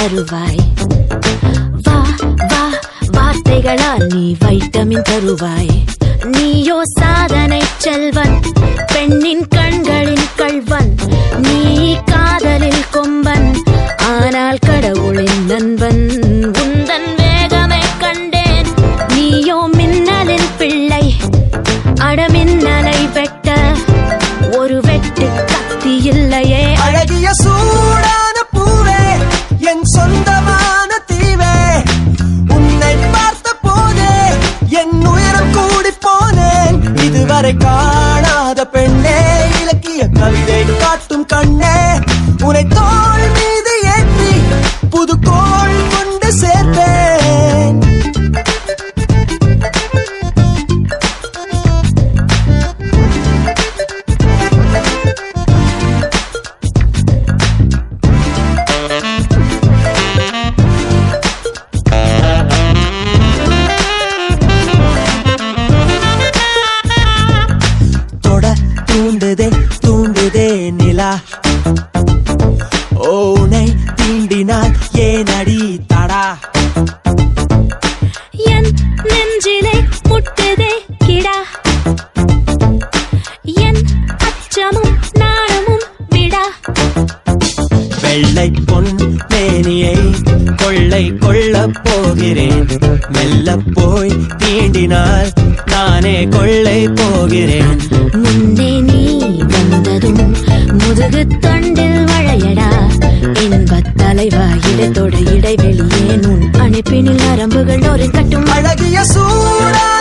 தருவாய். வா வா வார்த்தைகளால் நீ வைட்டமின் தருவாய். நீயோ சாதனை செல்வன் பெண்ணின் கண்களின் கள்வன் நீ காதலில் கொம்பன். ஆனால் கடவுளின் இதுவரை காணாத பெண்ணே இலக்கிய கவிதை காட்டும் கண்ணே. கொள்ளை கொள்ளப் போகிறேன் மெல்ல போய் தீண்டினால் நானே கொள்ளை போகிறேன் முன்னே நீ வந்ததும் முதுகு தொண்டில் வளையடா. இன்பத் தலைவா இடத்தோட இடைவெளியே. உன் அணைப்பினில் நரம்புகள் ஒரு கட்டும் அழகிய சூடான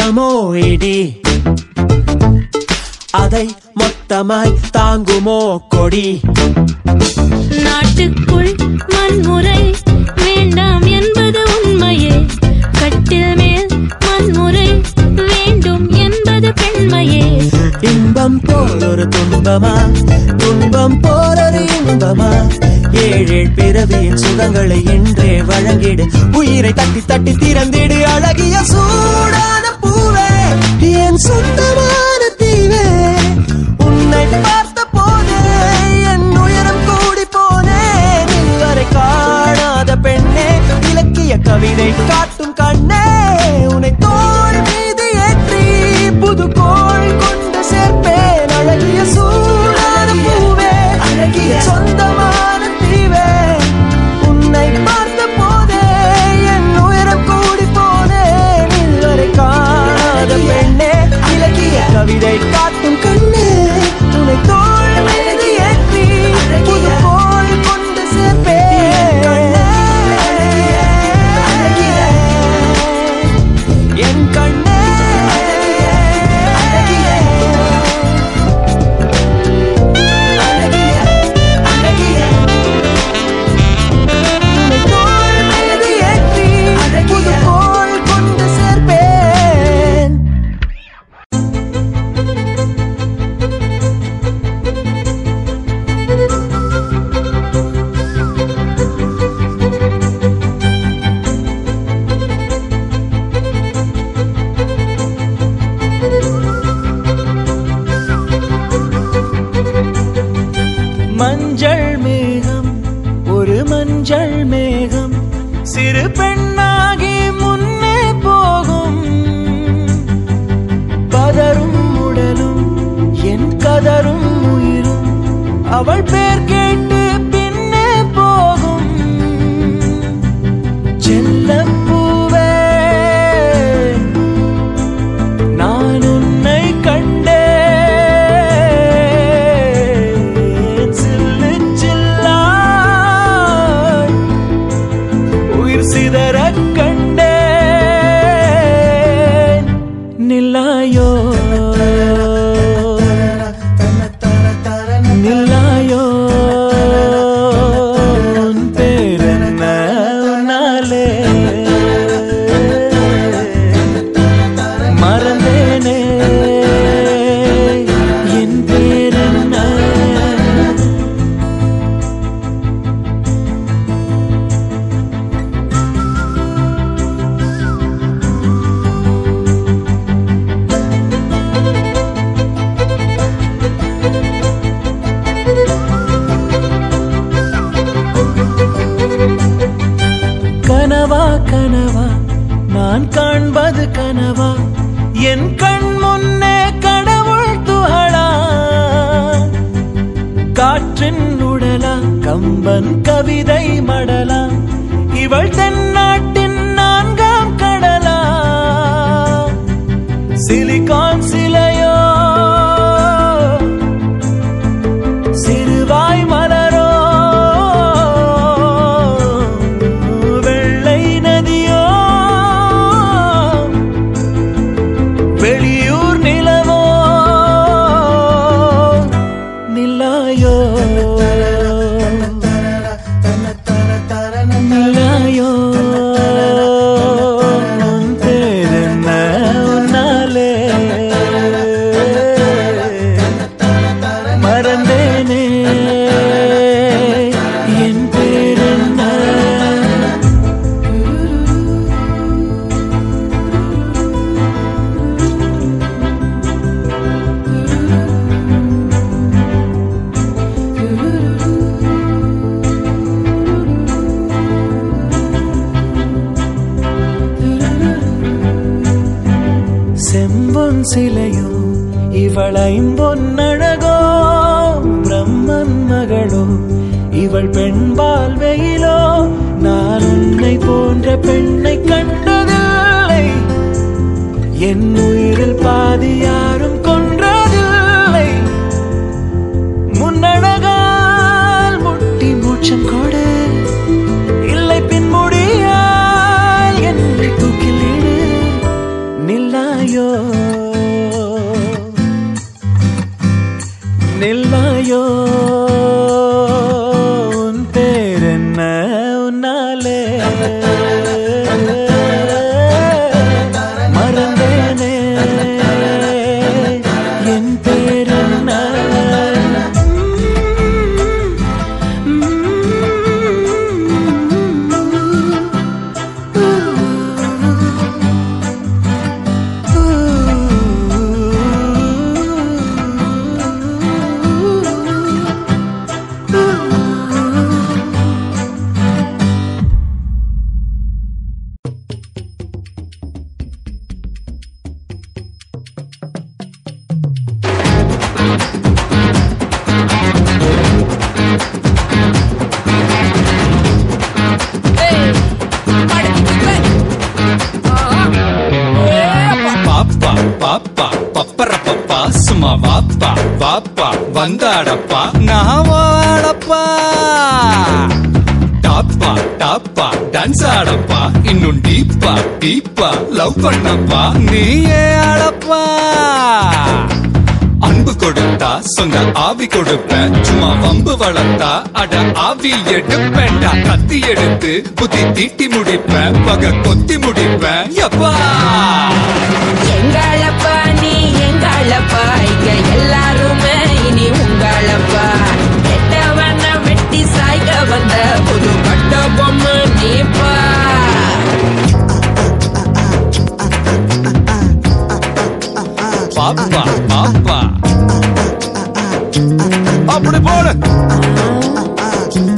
முத்தமோ இடி? அதை மொத்தமாய் தாங்குமோ கொடி? நாட்டுக்குள் வன்முறை வேண்டாம் என்பது உண்மையே. கட்டில் மேல் வன்முறை வேண்டும் என்பது பெண்மையே. இன்பம் போல் ஒரு துன்பமா? துன்பம் போல் ஒரு இன்பமா? ஏழேழ் பிறவியின் சுகங்களை இன்றே வழங்கிடு. உயிரை தட்டி தட்டி திறந்திடு அழகிய சூடான பூவே என் சொந்தமான தீவே. உன்னை பார்த்த போதே என் உயரம் கூடி போனேன் இதுவரை காணாத பெண்ணே இலக்கிய கவிதை காட்டும் take அவள் பேர்க்கு Silicon, silicon. Shankar. பீப்பா லவ் பண்ணப்பா நீயே அழப்பா. அன்பு கொடுத்தா சொன்ன ஆவி கொடுப்பேன் சும்மா வம்பு வளர்த்தா அட ஆவி எடுப்பேன்டா கத்தி எடுத்து புத்தி தீட்டி முடிப்பேன் பக கொத்தி முடிப்பேன் எப்பா எங்களப்பா நீ எங்களப்பா இங்க எல்லாருமே இனி உங்களப்பா கெட்டவன வெட்டி சாய்க்க வந்த புது பட்ட பொம்மை நீ பாப்பா பாப்பா அப்படி போடு.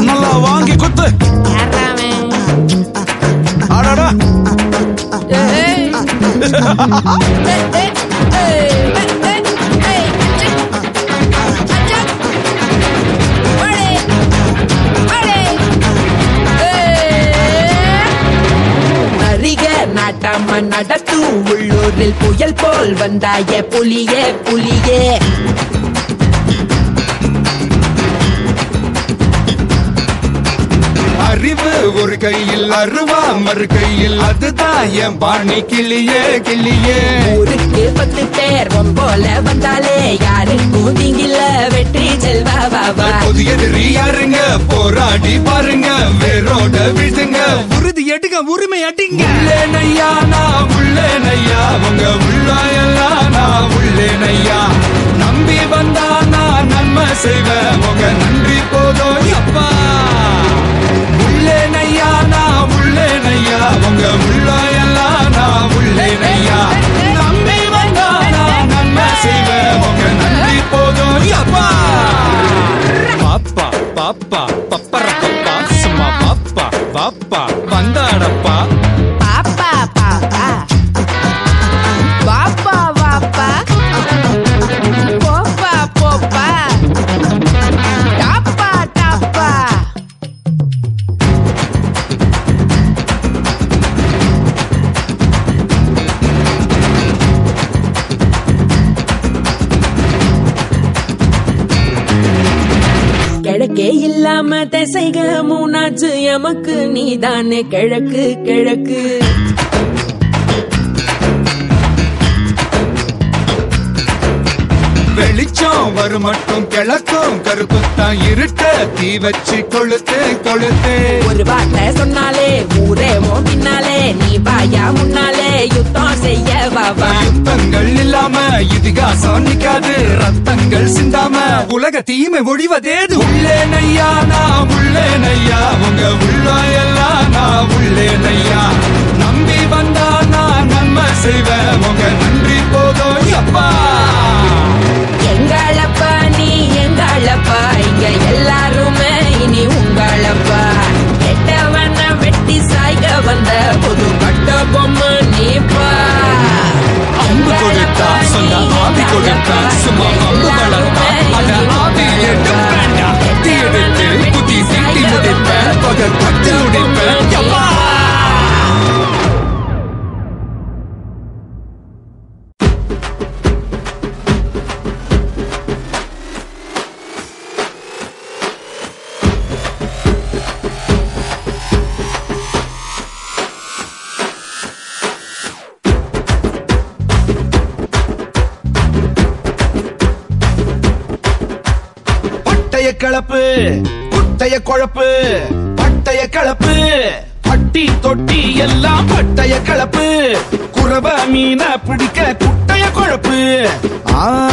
நல்லா வாங்கி குத்து. அடடா. நடத்தும் உள்ளூரில் புயல் போல் வந்தாய புலியே புலியே. ஒரு கையில் அருவா மறு கையில் அதுதான் என் பாணி. கிளியே கிளியே. ஊருக்கு பத்து பேர் போல வந்தாலே யாருக்கும் திங்கில வெற்றி செல்வா பாபா புதிய யாருங்க? போராடி பாருங்க. வேரோட விழுதுங்க உறுதி எடுங்க உரிமை அடிங்க. உள்ளேனையா நான் உள்ளேனையா? உங்க உள்ளாயெல்லாம் நான் உள்ளேனையா? நம்பி வந்தா நான் நன்மை செய்வேன். உங்க நன்றி போதும் அப்பா. பாப்பா வந்தாடப்பா. பாப்பா பாப்பா. வாப்பா வாப்பா. போப்பா போப்பா. டாப்பா டாப்பா. கிழக்கே இல்லாம திசைக மூணாச்சு எமக்கு நீதானே கிழக்கு கிழக்கு. வெளிச்சம் வரும் மட்டும் கிழக்கும் கருப்புத்தான் இருட்ட தீ வச்சு கொளுத்து கொளுத்து. ஒரு வார்த்தை சொன்னாலே ஊரே பின்னாலே நீ பாயா முன்னாலே யுத்தம் செய்ய பாபா யுத்தங்கள் இல்லாம இதிகாசம் நிக்காது ரத்தங்கள் சிந்தாம. உலக தீமை ஒழிவதேது? உள்ளே நையா நான் உள்ளே நையா. உங்க உள்ளாயெல்லாம் நான் உள்ளே நையா. நம்பி வந்தா நான் நன்மை செய்வேன். உங்க நன்றி போதும் அப்பா. இனி உங்களப்பா. கெட்டவன வெட்டி சாய்க்க வந்த புது பட்ட பொம்மை நீப்பா அம்பு கொடுத்தா சொந்த ஆவி கொடுத்தா சும்மா அம்பு வளர்த்தா அட ஆவி எடுப்பேன் கத்தி எடுத்து குத்தி தீட்டி முடிப்பேன் பகல் பட்டு முடிப்பேன் 啊。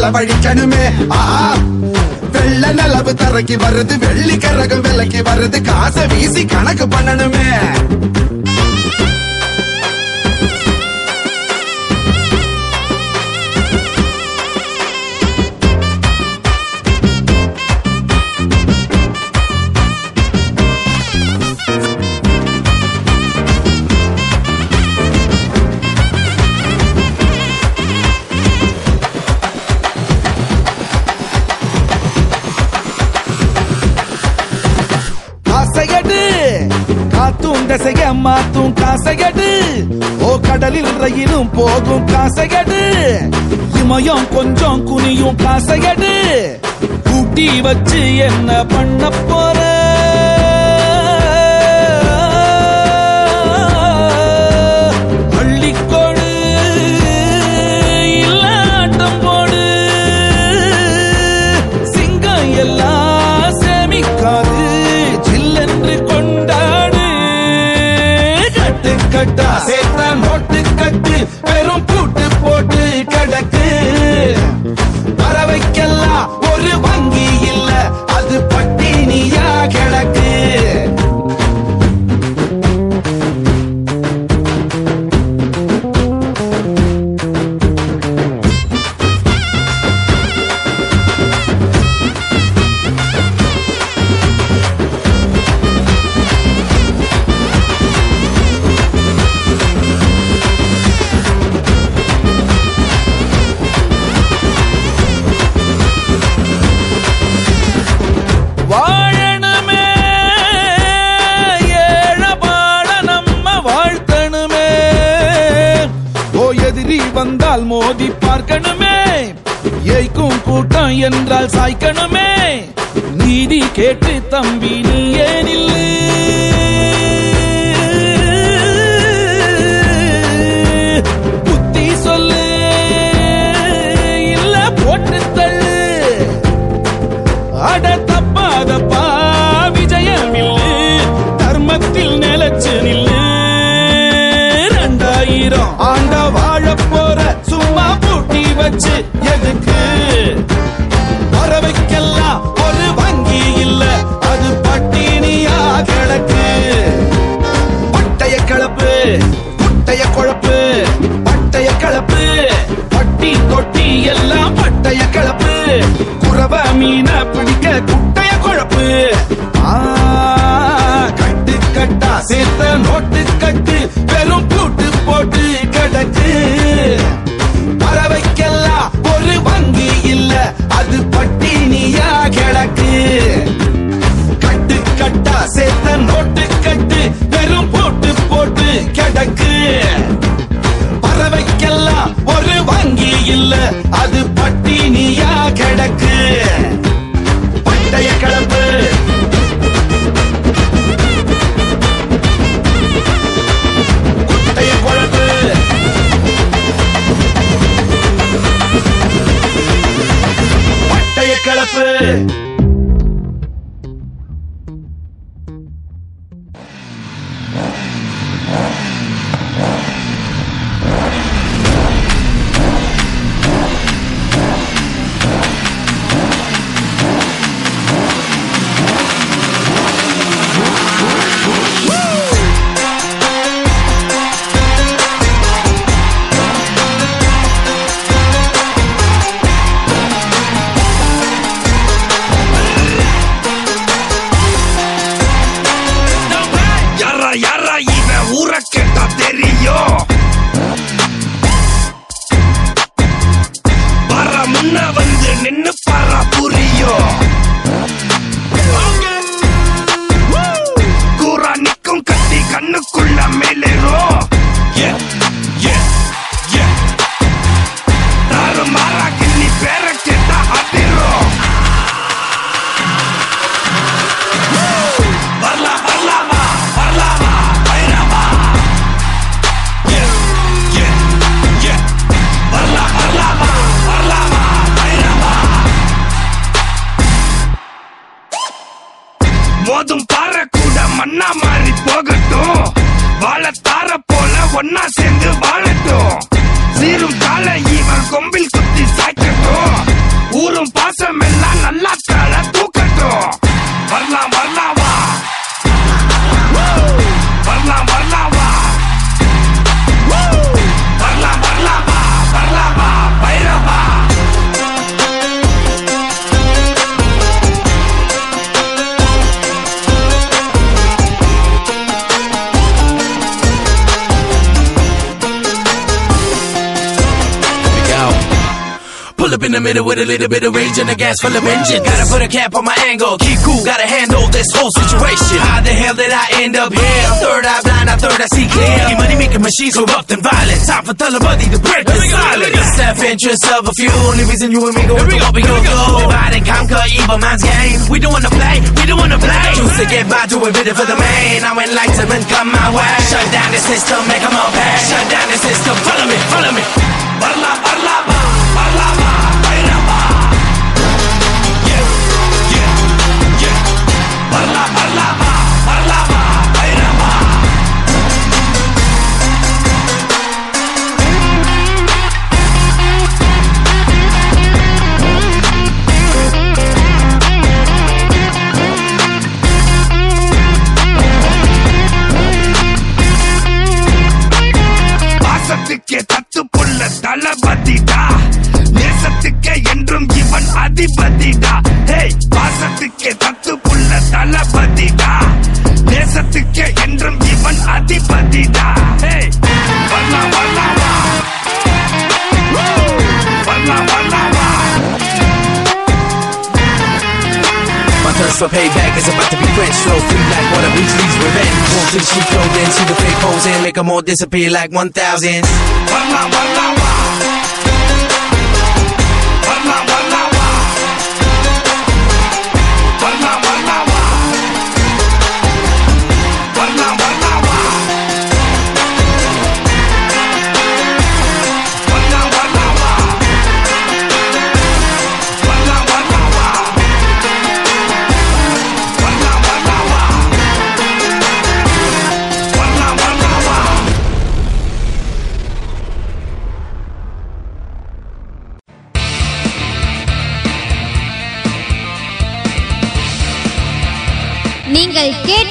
செலவழிக்கணுமே ஆ. வெள்ள நிலவு தரைக்கு வருது வெள்ளி கரகம் விலைக்கு வருது காசை வீசி கணக்கு பண்ணணுமே. கடலில் போகும் காசையடு இமயம் கொஞ்சம் குனியும் காசையடு கூட்டி வச்சு என்ன பண்ண போற? என்றால் சாய்க்கணுமே. நீதி கேட்டு தம்பி நீ ஏன் புத்தி சொல்லு. இல்ல போட்டு தள்ளு அட கிளப்பு குறவ மீன பிடிக்க bitter with a little bit of rage and a gas full of vengeance. Gotta put a cap on my angle, keep cool, gotta handle this whole situation. How the hell did I end up here? Third eye blind, I third I see clear. Your money making machines corrupt and violent. Time for Talibati to break the silence. Self interest of a few. Only reason you and me go we go, we go, go. Divide and conquer, evil minds game. We don't wanna play, we don't wanna play. Choose to get by, do a bit for the main. Now enlightenment come my way. Shut down the system, make them all pay. Shut down the system, follow me, follow me. Allah, Allah, Allah, Allah. தத்து புள்ள தளபதிடா. நேசத்துக்கே என்றும் இவன் அதிபதிடா. ஹே பாசத்துக்கே தத்து புள்ள தளபதிடா. நேசத்துக்கே என்றும் இவன் அதிபதிடா. ஹே So payback is about to be quenched. Flow free like water, beach leaves revenge. Won't she flow then? See the fake pose and make them all disappear like 1,000. One, one, one,